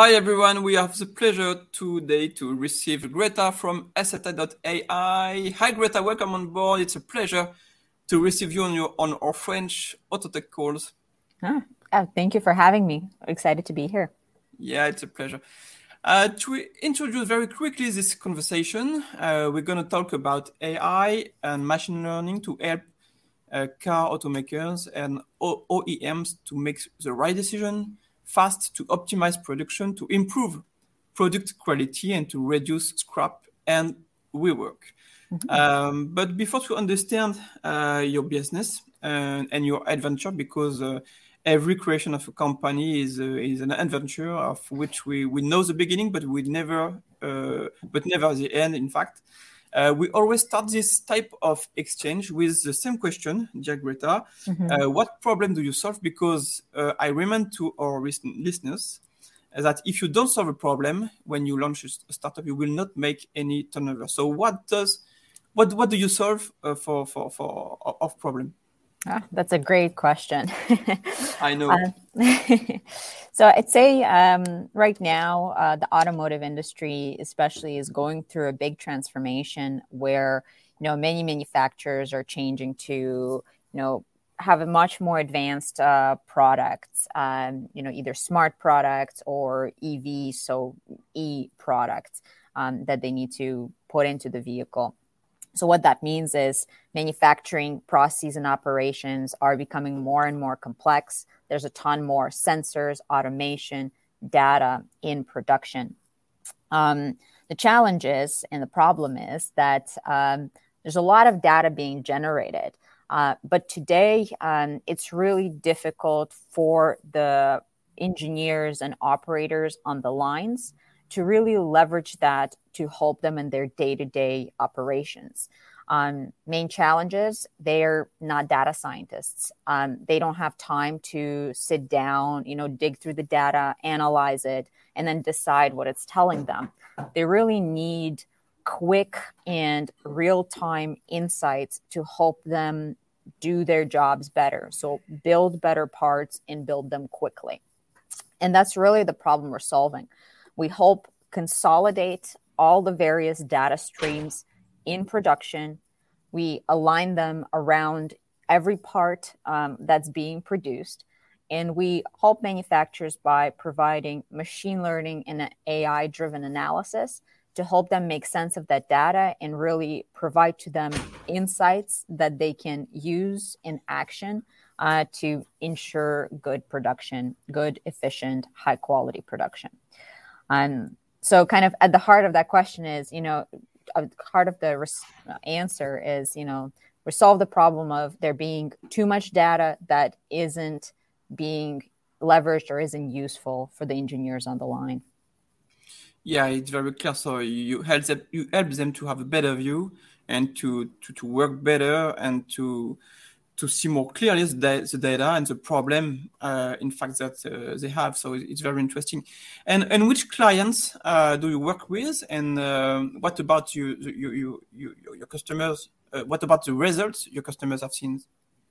Hi everyone, we have the pleasure today to receive Greta from Acerta.ai. Hi Greta, welcome on board. It's a pleasure to receive you on, your, on our French Autotech calls. Oh, thank you for having me. Excited to be here. Yeah, it's a pleasure. Uh, to introduce very quickly this conversation, uh, we're going to talk about AI and machine learning to help uh, car automakers and o- OEMs to make the right decision fast to optimize production, to improve product quality, and to reduce scrap and rework. Mm-hmm. Um, but before to understand uh, your business uh, and your adventure, because uh, every creation of a company is uh, is an adventure of which we, we know the beginning, but we never uh, but never the end. In fact, uh, we always start this type of exchange with the same question, dear Greta. Mm-hmm. Uh, what problem do you solve? Because uh, I remind to our listeners that if you don't solve a problem when you launch a startup, you will not make any turnover. So, what does what what do you solve uh, for for for of problem? Ah, that's a great question. I know. Uh, so I'd say um, right now, uh, the automotive industry, especially, is going through a big transformation where you know many manufacturers are changing to you know have a much more advanced uh, products, um, you know, either smart products or EV, so e products um, that they need to put into the vehicle. So, what that means is manufacturing processes and operations are becoming more and more complex. There's a ton more sensors, automation, data in production. Um, the challenge is, and the problem is, that um, there's a lot of data being generated. Uh, but today, um, it's really difficult for the engineers and operators on the lines to really leverage that to help them in their day to day operations. Um, main challenges they're not data scientists. Um, they don't have time to sit down you know dig through the data analyze it and then decide what it's telling them. They really need quick and real time insights to help them do their jobs better. So build better parts and build them quickly. And that's really the problem we're solving we help consolidate all the various data streams in production. We align them around every part um, that's being produced. And we help manufacturers by providing machine learning and AI driven analysis to help them make sense of that data and really provide to them insights that they can use in action uh, to ensure good production, good, efficient, high quality production. Um, so kind of at the heart of that question is you know part of the res- answer is you know resolve the problem of there being too much data that isn't being leveraged or isn't useful for the engineers on the line. Yeah it's very clear. So you help them you help them to have a better view and to to, to work better and to to see more clearly the, the data and the problem, uh, in fact, that uh, they have. So it's very interesting. And and which clients uh, do you work with? And um, what about you, you, you, you your customers? Uh, what about the results your customers have seen?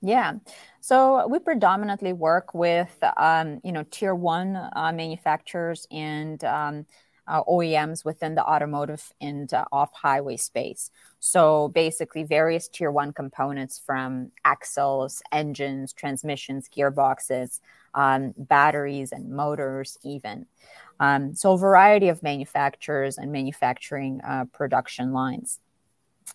Yeah, so we predominantly work with um, you know tier one uh, manufacturers and um, uh, OEMs within the automotive and uh, off highway space. So basically, various tier one components from axles, engines, transmissions, gearboxes, um, batteries, and motors, even. Um, so, a variety of manufacturers and manufacturing uh, production lines.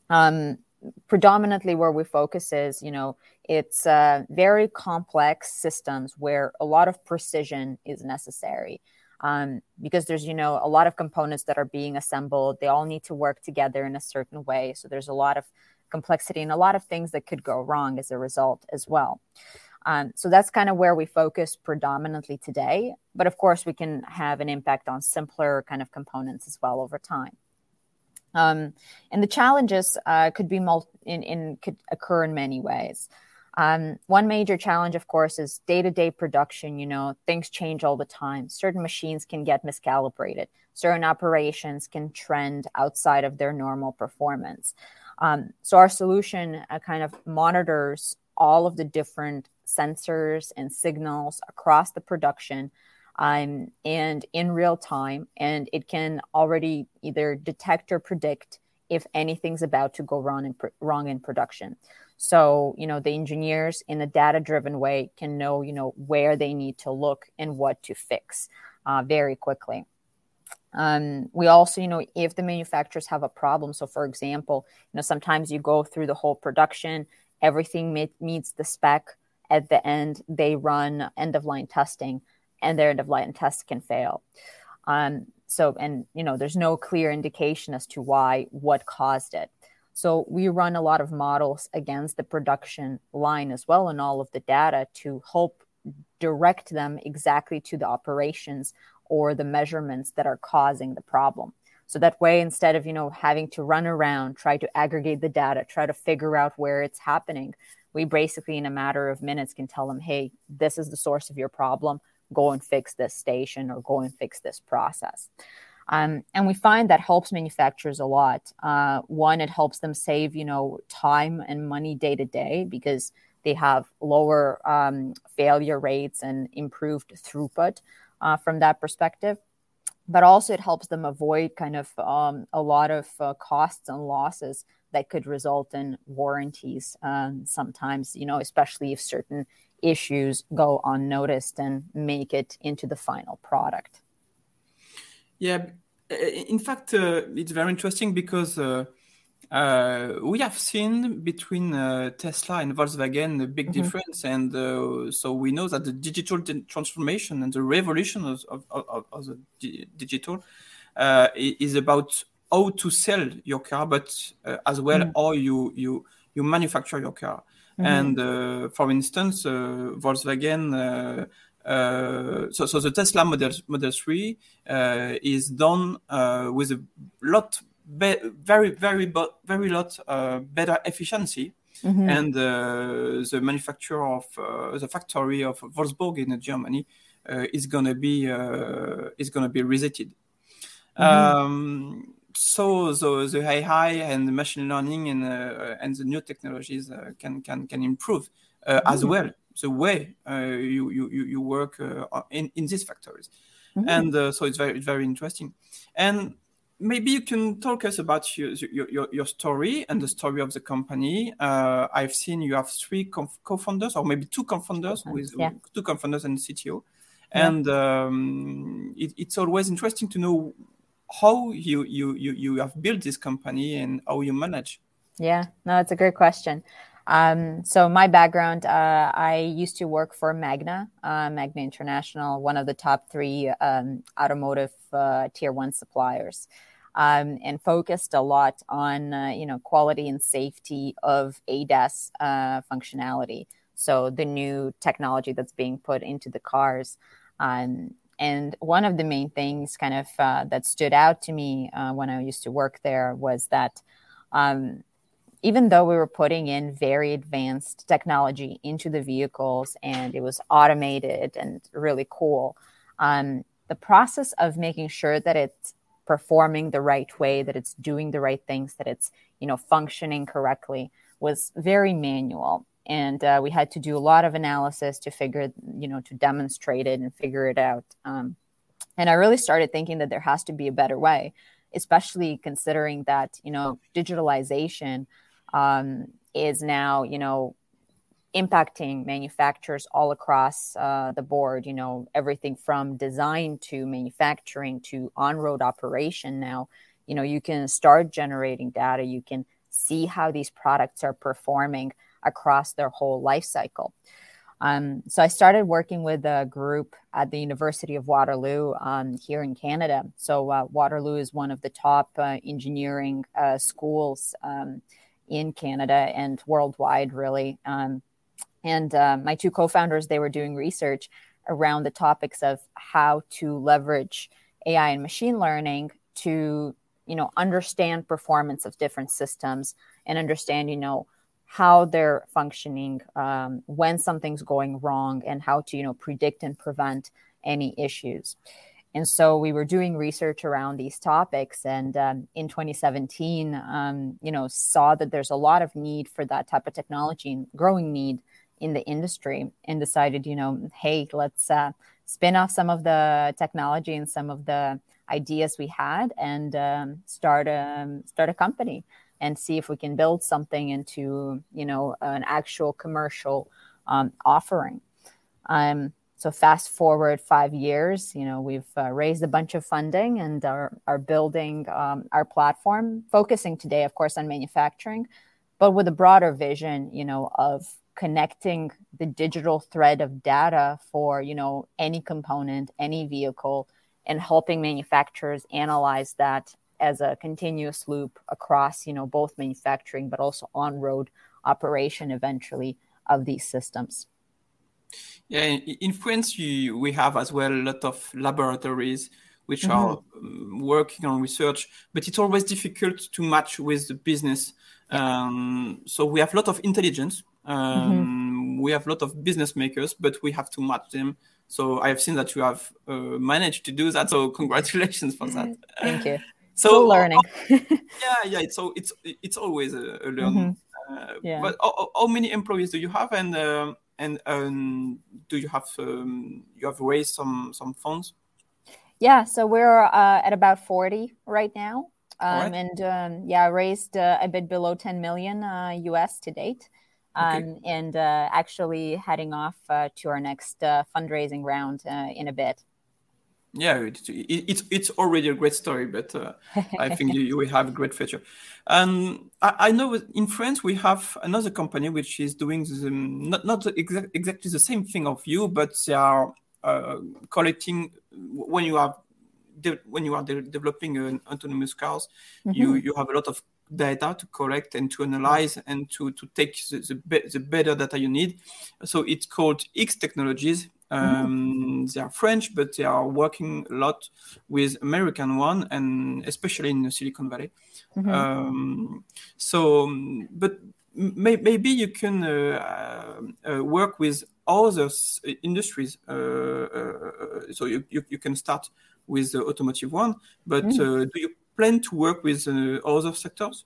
Um, predominantly, where we focus is, you know, it's uh, very complex systems where a lot of precision is necessary um, because there's you know a lot of components that are being assembled. They all need to work together in a certain way. So there's a lot of complexity and a lot of things that could go wrong as a result as well. Um, so that's kind of where we focus predominantly today. But of course we can have an impact on simpler kind of components as well over time. Um, and the challenges uh, could be multi- in, in could occur in many ways um, one major challenge, of course, is day to day production. You know, things change all the time. Certain machines can get miscalibrated, certain operations can trend outside of their normal performance. Um, so, our solution uh, kind of monitors all of the different sensors and signals across the production um, and in real time, and it can already either detect or predict if anything's about to go wrong in, wrong in production. So, you know, the engineers in a data driven way can know, you know, where they need to look and what to fix uh, very quickly. Um, we also, you know, if the manufacturers have a problem, so for example, you know, sometimes you go through the whole production, everything meet, meets the spec. At the end, they run end of line testing, and their end of line test can fail. Um, so, and you know, there's no clear indication as to why, what caused it. So we run a lot of models against the production line as well, and all of the data to help direct them exactly to the operations or the measurements that are causing the problem. So that way, instead of you know having to run around, try to aggregate the data, try to figure out where it's happening, we basically in a matter of minutes can tell them, hey, this is the source of your problem. Go and fix this station or go and fix this process. Um, and we find that helps manufacturers a lot. Uh, one, it helps them save, you know, time and money day to day because they have lower um, failure rates and improved throughput uh, from that perspective. But also, it helps them avoid kind of um, a lot of uh, costs and losses that could result in warranties. Um, sometimes, you know, especially if certain issues go unnoticed and make it into the final product. Yeah, in fact, uh, it's very interesting because uh, uh, we have seen between uh, Tesla and Volkswagen a big mm-hmm. difference, and uh, so we know that the digital transformation and the revolution of, of, of, of the di- digital uh, is about how to sell your car, but as well mm-hmm. how you you you manufacture your car. Mm-hmm. And for instance, Volkswagen uh, so, so the Tesla Model Model 3 uh, is done uh, with a lot, be- very, very, but very lot uh, better efficiency. Mm-hmm. And uh, the manufacturer of the factory of Wolfsburg in Germany is gonna be is gonna be resetted. Mm-hmm. Um, so the, the AI and the machine learning and uh, and the new technologies uh, can can can improve uh, mm-hmm. as well the way uh, you, you you work uh, in in these factories, mm-hmm. and uh, so it's very very interesting. And maybe you can talk us about your your, your story and the story of the company. Uh, I've seen you have three co-founders, or maybe two co-founders with yeah. two co-founders and CTO, yeah. and um, it, it's always interesting to know how you, you you you have built this company and how you manage. Yeah, no, it's a great question. Um, so my background, uh, I used to work for Magna, uh, Magna International, one of the top three um, automotive uh, tier one suppliers, um, and focused a lot on uh, you know quality and safety of ADAS uh, functionality. So the new technology that's being put into the cars. Um, and one of the main things, kind of, uh, that stood out to me when I used to work there was that um, even though we were putting in very advanced technology into the vehicles and it was automated and really cool, um, the process of making sure that it's performing the right way, that it's doing the right things, that it's you know functioning correctly was very manual. And uh, we had to do a lot of analysis to figure, you know, to demonstrate it and figure it out. Um, and I really started thinking that there has to be a better way, especially considering that, you know, digitalization um, is now, you know, impacting manufacturers all across uh, the board. You know, everything from design to manufacturing to on-road operation. Now, you know, you can start generating data. You can see how these products are performing across their whole life cycle. Um, so I started working with a group at the University of Waterloo um, here in Canada. So uh, Waterloo is one of the top uh, engineering uh, schools um, in Canada and worldwide, really. Um, and uh, my two co-founders, they were doing research around the topics of how to leverage AI and machine learning to, you know, understand performance of different systems and understand, you know, how they're functioning, um, when something's going wrong, and how to, you know, predict and prevent any issues. And so we were doing research around these topics, and um, in 2017, um, you know, saw that there's a lot of need for that type of technology and growing need in the industry, and decided, you know, hey, let's uh, spin off some of the technology and some of the ideas we had and um, start a start a company and see if we can build something into you know an actual commercial um, offering. Um, so fast forward five years, you know we've uh, raised a bunch of funding and are are building um, our platform, focusing today, of course, on manufacturing, but with a broader vision, you know, of connecting the digital thread of data for you know any component, any vehicle, and helping manufacturers analyze that as a continuous loop across you know both manufacturing but also on road operation eventually of these systems yeah in france you, we have as well a lot of laboratories which mm-hmm. are um, working on research but it's always difficult to match with the business um, so we have a lot of intelligence um, mm-hmm. we have a lot of business makers but we have to match them so I have seen that you have uh, managed to do that. So congratulations for that. Thank you. So Still learning. yeah, yeah. It's so it's it's always a, a learning. Mm-hmm. Uh, yeah. But how, how, many employees do you have, and um, and um, do you have um, you have raised some some funds? Yeah, so we're uh, at about forty right now, right. Um, and um, yeah, raised uh, a bit below ten million US uh, to date. Okay. Um, and uh, actually heading off uh, to our next uh, fundraising round uh, in a bit. Yeah, it, it, it's it's already a great story, but uh, I think you, you, will have a great future. Um, I, I, know in France we have another company which is doing the, not not exa- exactly the same thing of you, but they are uh, collecting when you are de- when you are de- developing an autonomous cars, mm-hmm. you you have a lot of data to collect and to analyze and to, to take the, the, be- the better data you need. So it's called X Technologies. Um, mm-hmm. They are French, but they are working a lot with American one, and especially in Silicon Valley. Mm-hmm. Um, so, but may- maybe you can uh, uh, work with other industries. Uh, uh, so you, you, you, can start with the automotive one, but mm. do you plan to work with uh, other sectors?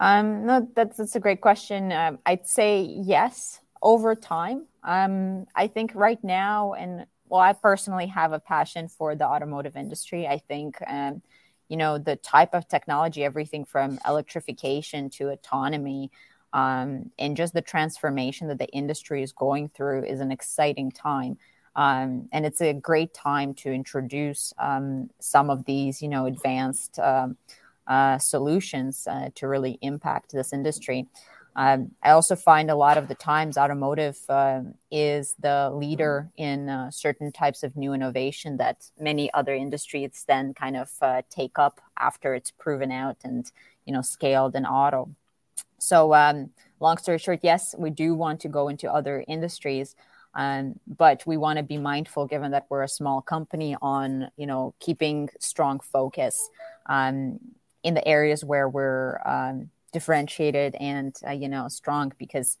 Um, no, that's that's a great question. Um, I'd say yes over time. Um, I think right now, and well, I personally have a passion for the automotive industry. I think, um, you know, the type of technology, everything from electrification to autonomy, um, and just the transformation that the industry is going through is an exciting time. Um, and it's a great time to introduce um, some of these, you know, advanced um, uh, solutions uh, to really impact this industry. Um, I also find a lot of the times automotive uh, is the leader in uh, certain types of new innovation that many other industries then kind of uh, take up after it's proven out and you know scaled in auto. So, um, long story short, yes, we do want to go into other industries. Um, but we want to be mindful, given that we're a small company, on you know keeping strong focus um, in the areas where we're um, differentiated and uh, you know strong, because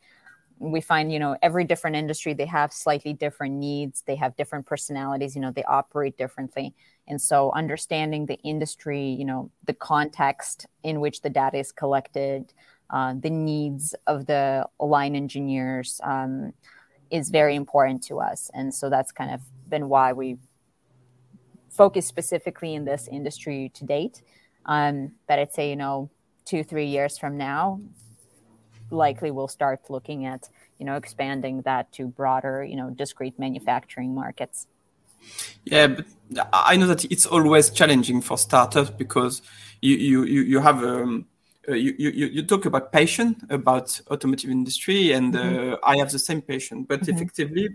we find you know every different industry they have slightly different needs, they have different personalities, you know they operate differently, and so understanding the industry, you know the context in which the data is collected, uh, the needs of the line engineers. Um, is very important to us. And so that's kind of been why we focus specifically in this industry to date. Um, but I'd say, you know, two, three years from now, likely we'll start looking at, you know, expanding that to broader, you know, discrete manufacturing markets. Yeah, but I know that it's always challenging for startups because you you you, you have um, uh, you, you, you talk about passion about automotive industry and mm-hmm. uh, i have the same passion but mm-hmm. effectively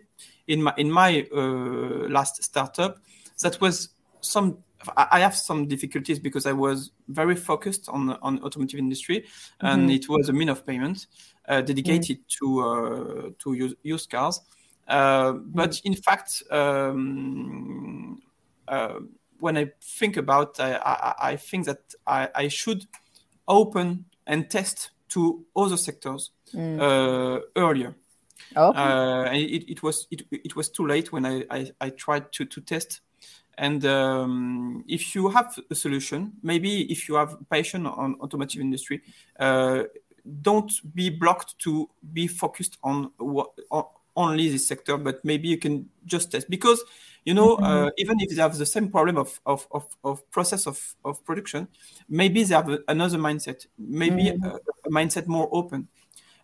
in my in my uh, last startup that was some I have some difficulties because I was very focused on on automotive industry, and mm-hmm. it was a mean of payment uh, dedicated mm-hmm. to uh, to use, used cars. Uh, but mm-hmm. in fact, um, when I think about, I, I, I think that I, I should open and test to other sectors mm. uh, earlier. Oh. Uh, it, it, was it, it was too late when I, I, I tried to, to test. And um, if you have a solution, maybe if you have passion on automotive industry, uh, don't be blocked to be focused on what on, only this sector, but maybe you can just test because you know mm-hmm. uh, even if they have the same problem of of, of, of process of, of production, maybe they have another mindset, maybe mm-hmm. a, a, mindset more open.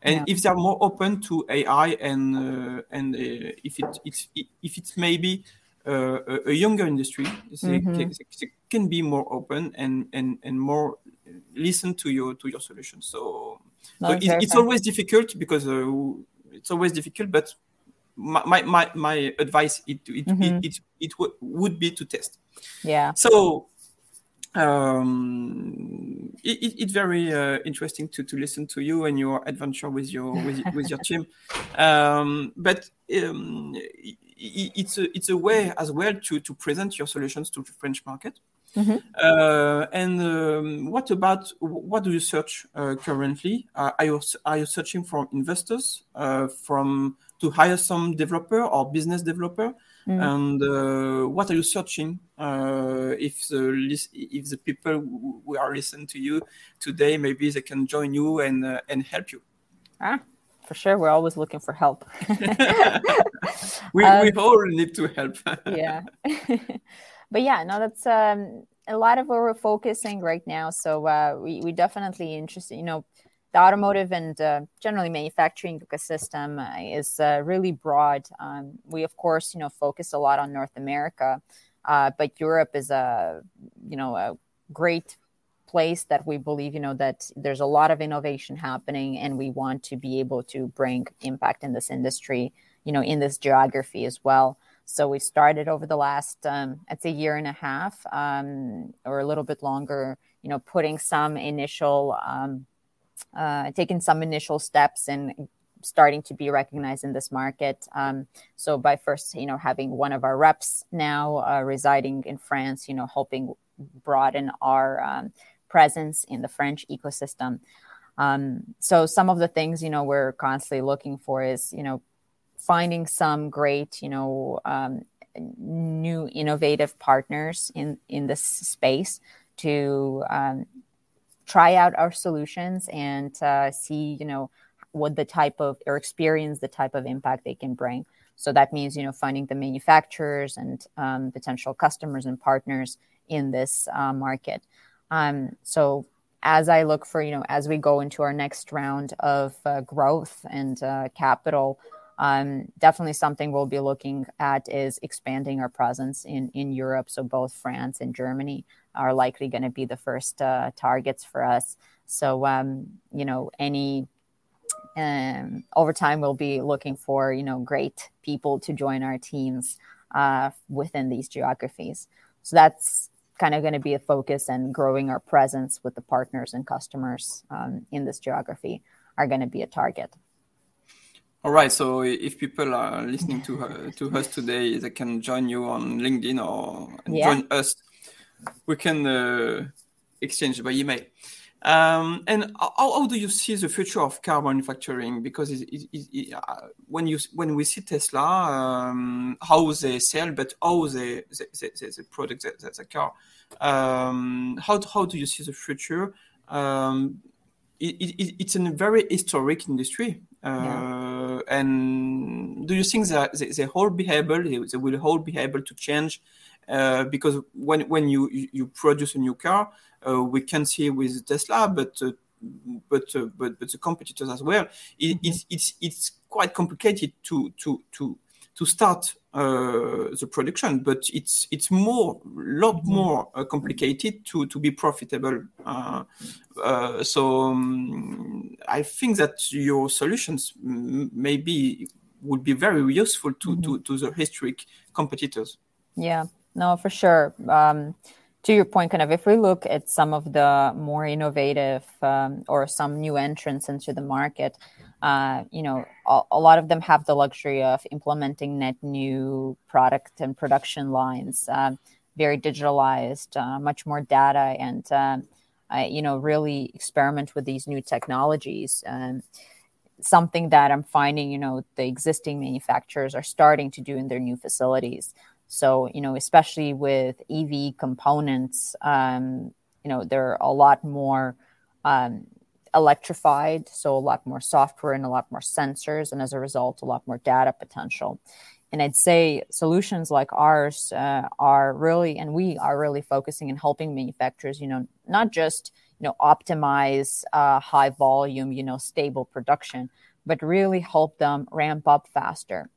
And yeah. if they are more open to AI and uh, and uh, if it it's, if it's maybe uh, a, younger industry, they, mm-hmm. they, can be more open and and and more listen to your to your solution. So, so it, it's always difficult because uh, it's always difficult, but my my, my advice it it, mm-hmm. it, it, it w- would be to test. Yeah. So um, it, it's very uh, interesting to, to listen to you and your adventure with your with, with your team. Um, but um, it, it's a it's a way as well to to present your solutions to the French market. Mm-hmm. Uh, and um, what about what do you search uh, currently? Uh, are you are you searching for investors uh, from to hire some developer or business developer? Mm. And uh, what are you searching? Uh, if the if the people who are listening to you today, maybe they can join you and and help you. Ah, for sure. We're always looking for help. we um, we all need to help. yeah but yeah, no, that's um, a lot of where we're focusing right now. So uh, we we definitely interested. You know, the automotive and uh, generally manufacturing ecosystem uh, is uh, really broad. Um, we of course, you know, focus a lot on North America, uh, but Europe is a you know a great place that we believe you know that there's a lot of innovation happening and we want to be able to bring impact in this industry you know in this geography as well so we started over the last, um, I'd say, year and a half um, or a little bit longer. You know, putting some initial, um, uh, taking some initial steps and starting to be recognized in this market. Um, so by first, you know, having one of our reps now uh, residing in France, you know, helping broaden our um, presence in the French ecosystem. Um, so some of the things, you know, we're constantly looking for is, you know, finding some great, you know, um, new innovative partners in in this space to um, try out our solutions and uh, see, you know, what the type of or experience the type of impact they can bring. So that means, you know, finding the manufacturers and um, potential customers and partners in this uh, market. Um, so as I look for, you know, as we go into our next round of uh, growth and uh, capital, um, definitely something we'll be looking at is expanding our presence in, in Europe. So both France and Germany are likely going to be the first uh, targets for us. So, um, you know, any um, over time, we'll be looking for, you know, great people to join our teams uh, within these geographies. So that's kind of going to be a focus and growing our presence with the partners and customers um, in this geography are going to be a target. All right. So if people are listening to her, to us today, they can join you on LinkedIn or yeah. join us. We can uh, exchange by email. Um, and how, how, do you see the future of car manufacturing? Because it, it, it, uh, when you when we see Tesla, um, how they sell, but how they they product the, the, the car. Um, how how do you see the future? Um, it's a very historic industry yeah. Uh, and do you think that they, they all be able, they will all be able to change? Uh, because when when you you produce a new car, uh, we can see with Tesla, but but but but the competitors as well. It, mm-hmm. it's it's it's quite complicated to to to to start uh, the production, but it's it's more lot mm-hmm. more uh, complicated to to be profitable. Uh, uh so um, I think that your solutions maybe would be very useful to mm-hmm. to, to the historic competitors. Yeah, no, for sure. Um, to your point, kind of, if we look at some of the more innovative um, or some new entrants into the market, uh, you know, a, a, lot of them have the luxury of implementing net new product and production lines, uh, very digitalized, uh, much more data, and uh, you know, really experiment with these new technologies. something that I'm finding, you know, the existing manufacturers are starting to do in their new facilities. So, you know, especially with EV components, um, you know, they're a lot more um, electrified, so a lot more software and a lot more sensors, and as a result, a lot more data potential. And I'd say solutions like ours uh, are really, and we are really focusing and helping manufacturers, you know, not just you know optimize uh, high volume, you know, stable production, but really help them ramp up faster.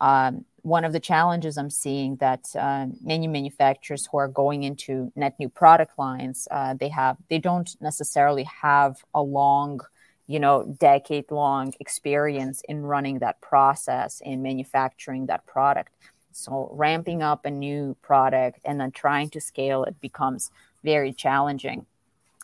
Um, one of the challenges I'm seeing that uh, many manufacturers who are going into net new product lines, uh, they have they don't necessarily have a long, you know, decade long experience in running that process in manufacturing that product. So ramping up a new product and then trying to scale it becomes very challenging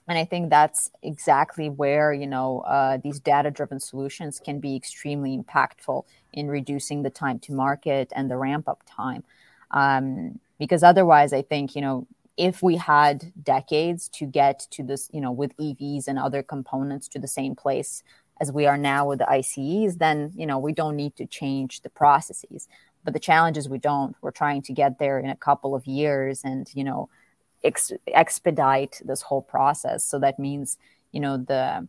and i think that's exactly where you know uh, these data driven solutions can be extremely impactful in reducing the time to market and the ramp up time. Um, because otherwise i think you know if we had decades to get to this you know with evs and other components to the same place as we are now with the ices then you know we don't need to change the processes. But the challenge is we don't. We're trying to get there in a couple of years and you know ex- expedite this whole process. So that means, you know, the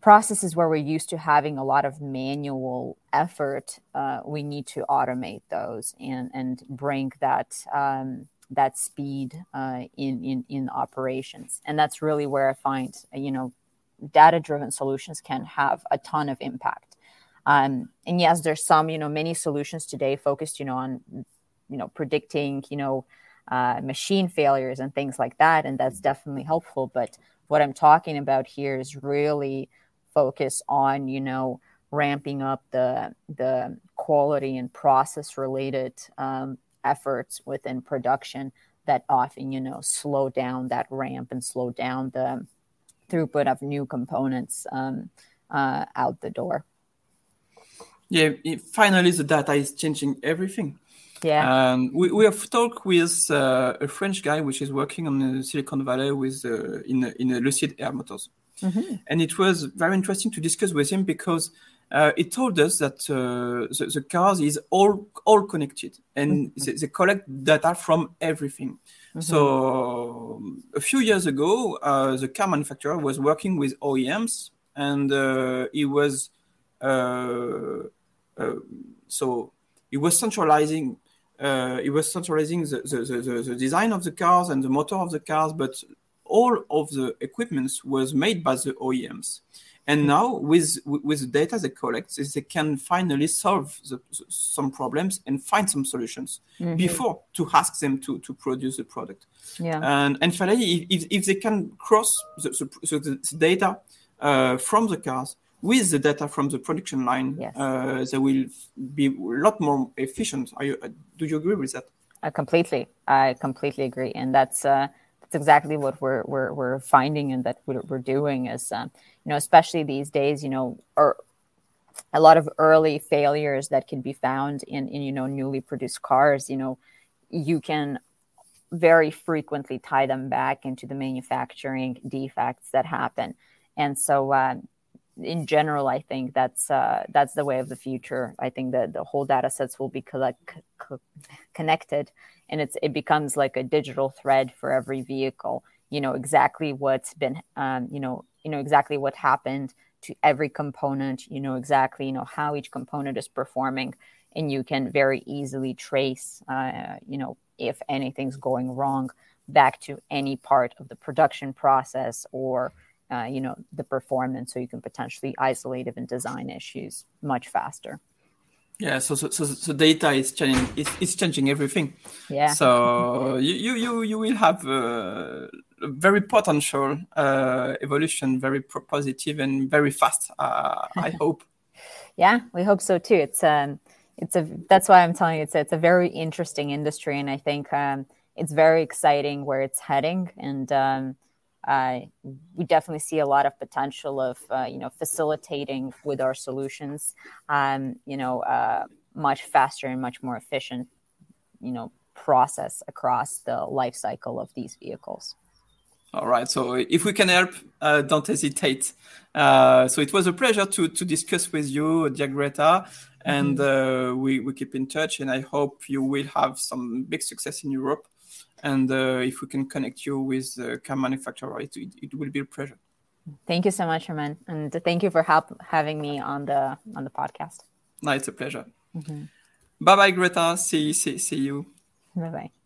processes where we're used to having a lot of manual effort, uh, we need to automate those and and bring that um, that speed uh, in in in operations. And that's really where I find, you know, data driven solutions can have a ton of impact. Um, and yes, there's some, you know, many solutions today focused, you know, on, you know, predicting, you know, uh, machine failures and things like that. And that's definitely helpful. But what I'm talking about here is really focus on, you know, ramping up the the quality and process related um, efforts within production that often, you know, slow down that ramp and slow down the throughput of new components um, uh, out the door. Yeah, finally, the data is changing everything. Yeah. Um, we, we have talked with uh, a French guy which is working on the Silicon Valley with uh, in in a Lucid Air Motors, mm-hmm. and it was very interesting to discuss with him because uh, it told us that uh, the, the, cars is all all connected and mm-hmm. they, they, collect data from everything. Mm-hmm. So a few years ago, uh, the car manufacturer was working with OEMs and uh, he was so he was centralizing uh, it was centralizing the, the, the, the, design of the cars and the motor of the cars, but all of the equipment was made by the OEMs. And mm-hmm. now, with with the data they collect, they can finally solve the, some problems and find some solutions mm-hmm. before to ask them to, to produce the product. Yeah. And and finally, if, if they can cross the, the, the data uh, from the cars with the data from the production line, yes. uh, they will be a lot more efficient. You, uh, do you agree with that? Uh, completely. I completely agree, and that's uh, that's exactly what we're we're, we're finding and that we're, we're doing is um, you know especially these days you know or a lot of early failures that can be found in in you know newly produced cars. You know, you can very frequently tie them back into the manufacturing defects that happen. And so, uh, in general, I think that's uh, that's the way of the future. I think that the whole data sets will be collect, co- connected, and it's it becomes like a digital thread for every vehicle. You know exactly what's been, um, you know, you know exactly what happened to every component. You know exactly, you know how each component is performing, and you can very easily trace, uh, you know, if anything's going wrong back to any part of the production process or uh, you know the performance so you can potentially isolate even design issues much faster. Yeah so so, so, so data is changing is changing everything. Yeah. So you you you, you will have a, a very potential uh, evolution very positive and very fast uh, i hope. Yeah we hope so too. It's um it's a that's why i'm telling you it's a, it's a very interesting industry and i think um it's very exciting where it's heading and um uh, we definitely see a lot of potential of uh, you know facilitating with our solutions um, you know uh, much faster and much more efficient you know process across the life cycle of these vehicles. All right. So if we can help uh, don't hesitate. Uh, so it was a pleasure to to discuss with you dear greta and mm-hmm. Uh, we, we keep in touch and i hope you will have some big success in europe and uh, if we can connect you with the car manufacturer, it, it, it will be a pleasure. Thank you so much, Herman, and thank you for help having me on the on the podcast. No, it's a pleasure. Mm-hmm. Bye bye, Greta. See see see you. Bye bye.